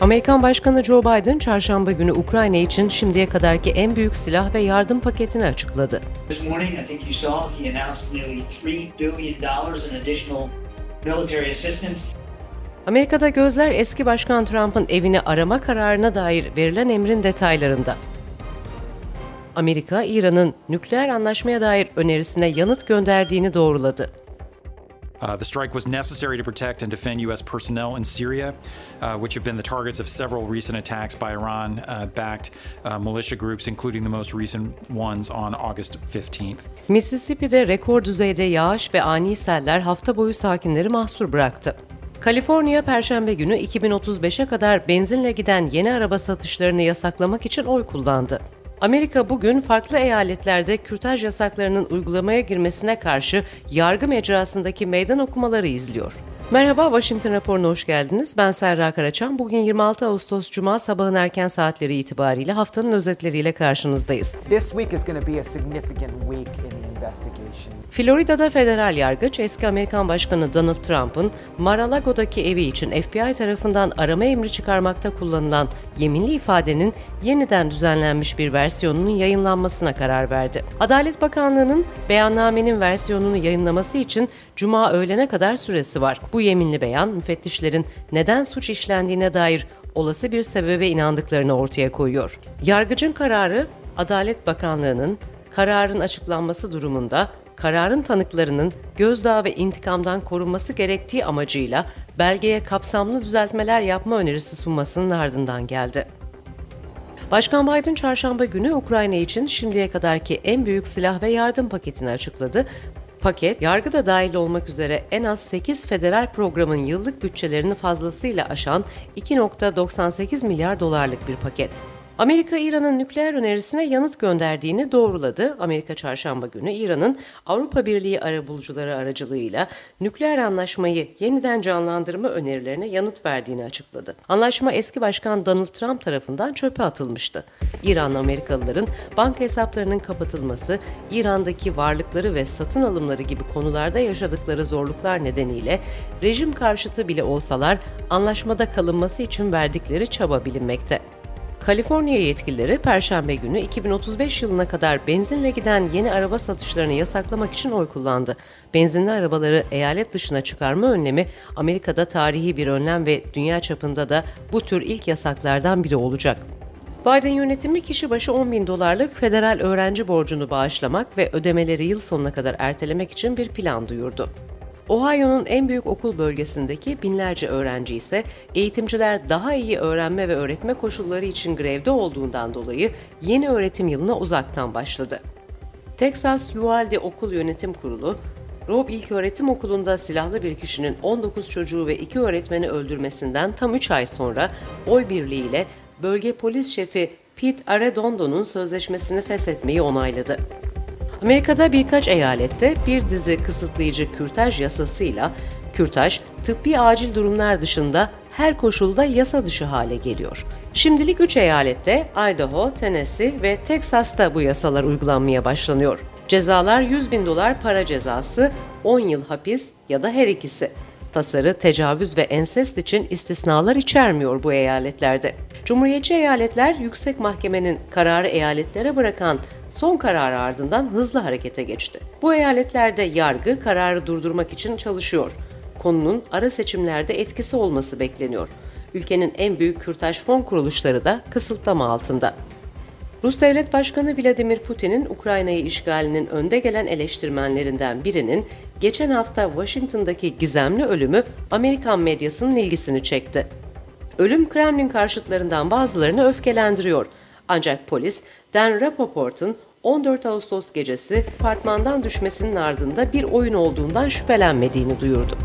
Amerikan Başkanı Joe Biden çarşamba günü Ukrayna için şimdiye kadarki en büyük silah ve yardım paketini açıkladı. This morning, I think you saw he announced nearly $3 billion in additional military assistance. Amerika'da gözler eski Başkan Trump'ın evini arama kararına dair verilen emrin detaylarında. Amerika, İran'ın nükleer anlaşmaya dair önerisine yanıt gönderdiğini doğruladı. Uh, the strike was necessary to protect and defend U.S. personnel in Syria, uh, which have been the targets of several recent attacks by Iran uh, backed uh, militia groups, including the most recent ones on August 15th. Mississippi'de rekor düzeyde yağış ve ani seller hafta boyu sakinleri mahsur bıraktı. Kaliforniya Perşembe günü 2035'e kadar benzinle giden yeni araba satışlarını yasaklamak için oy kullandı. Amerika bugün farklı eyaletlerde kürtaj yasaklarının uygulamaya girmesine karşı yargı mecrasındaki meydan okumaları izliyor. Merhaba, Washington raporuna hoş geldiniz. Ben Serra Karaçam. Bugün 26 Ağustos Cuma sabahın erken saatleri itibariyle haftanın özetleriyle karşınızdayız. This week is going to be a significant week. Florida'da federal yargıç eski Amerikan Başkanı Donald Trump'ın Mar-a-Lago'daki evi için FBI tarafından arama emri çıkarmakta kullanılan yeminli ifadenin yeniden düzenlenmiş bir versiyonunun yayınlanmasına karar verdi. Adalet Bakanlığı'nın beyannamenin versiyonunu yayınlaması için cuma öğlene kadar süresi var. Bu yeminli beyan müfettişlerin neden suç işlendiğine dair olası bir sebebe inandıklarını ortaya koyuyor. Yargıcın kararı Adalet Bakanlığı'nın kararın açıklanması durumunda kararın tanıklarının gözdağı ve intikamdan korunması gerektiği amacıyla belgeye kapsamlı düzeltmeler yapma önerisi sunmasının ardından geldi. Başkan Biden çarşamba günü Ukrayna için şimdiye kadarki en büyük silah ve yardım paketini açıkladı. Paket, yargı da dahil olmak üzere en az 8 federal programın yıllık bütçelerini fazlasıyla aşan 2.98 milyar dolarlık bir paket. Amerika İran'ın nükleer önerisine yanıt gönderdiğini doğruladı. Amerika çarşamba günü İran'ın Avrupa Birliği arabulucuları aracılığıyla nükleer anlaşmayı yeniden canlandırma önerilerine yanıt verdiğini açıkladı. Anlaşma eski başkan Donald Trump tarafından çöpe atılmıştı. İran Amerikalıların banka hesaplarının kapatılması, İran'daki varlıkları ve satın alımları gibi konularda yaşadıkları zorluklar nedeniyle rejim karşıtı bile olsalar anlaşmada kalınması için verdikleri çaba bilinmekte. Kaliforniya yetkilileri Perşembe günü 2035 yılına kadar benzinle giden yeni araba satışlarını yasaklamak için oy kullandı. Benzinli arabaları eyalet dışına çıkarma önlemi Amerika'da tarihi bir önlem ve dünya çapında da bu tür ilk yasaklardan biri olacak. Biden yönetimi kişi başı 10 bin dolarlık federal öğrenci borcunu bağışlamak ve ödemeleri yıl sonuna kadar ertelemek için bir plan duyurdu. Ohio'nun en büyük okul bölgesindeki binlerce öğrenci ise eğitimciler daha iyi öğrenme ve öğretme koşulları için grevde olduğundan dolayı yeni öğretim yılına uzaktan başladı. Texas Uvalde Okul Yönetim Kurulu, Rob İlköğretim Okulu'nda silahlı bir kişinin 19 çocuğu ve 2 öğretmeni öldürmesinden tam 3 ay sonra oy birliğiyle bölge polis şefi Pete Arredondo'nun sözleşmesini feshetmeyi onayladı. Amerika'da birkaç eyalette bir dizi kısıtlayıcı kürtaj yasasıyla kürtaj tıbbi acil durumlar dışında her koşulda yasa dışı hale geliyor. Şimdilik 3 eyalette Idaho, Tennessee ve Texas'ta bu yasalar uygulanmaya başlanıyor. Cezalar 100 bin dolar para cezası, 10 yıl hapis ya da her ikisi. Tasarı tecavüz ve ensest için istisnalar içermiyor bu eyaletlerde. Cumhuriyetçi eyaletler yüksek mahkemenin kararı eyaletlere bırakan son kararı ardından hızlı harekete geçti. Bu eyaletlerde yargı kararı durdurmak için çalışıyor. Konunun ara seçimlerde etkisi olması bekleniyor. Ülkenin en büyük kürtaj fon kuruluşları da kısıtlama altında. Rus Devlet Başkanı Vladimir Putin'in Ukrayna'yı işgalinin önde gelen eleştirmenlerinden birinin geçen hafta Washington'daki gizemli ölümü Amerikan medyasının ilgisini çekti. Ölüm Kremlin karşıtlarından bazılarını öfkelendiriyor. Ancak polis Dan Rapoport'un 14 Ağustos gecesi apartmandan düşmesinin ardında bir oyun olduğundan şüphelenmediğini duyurdu.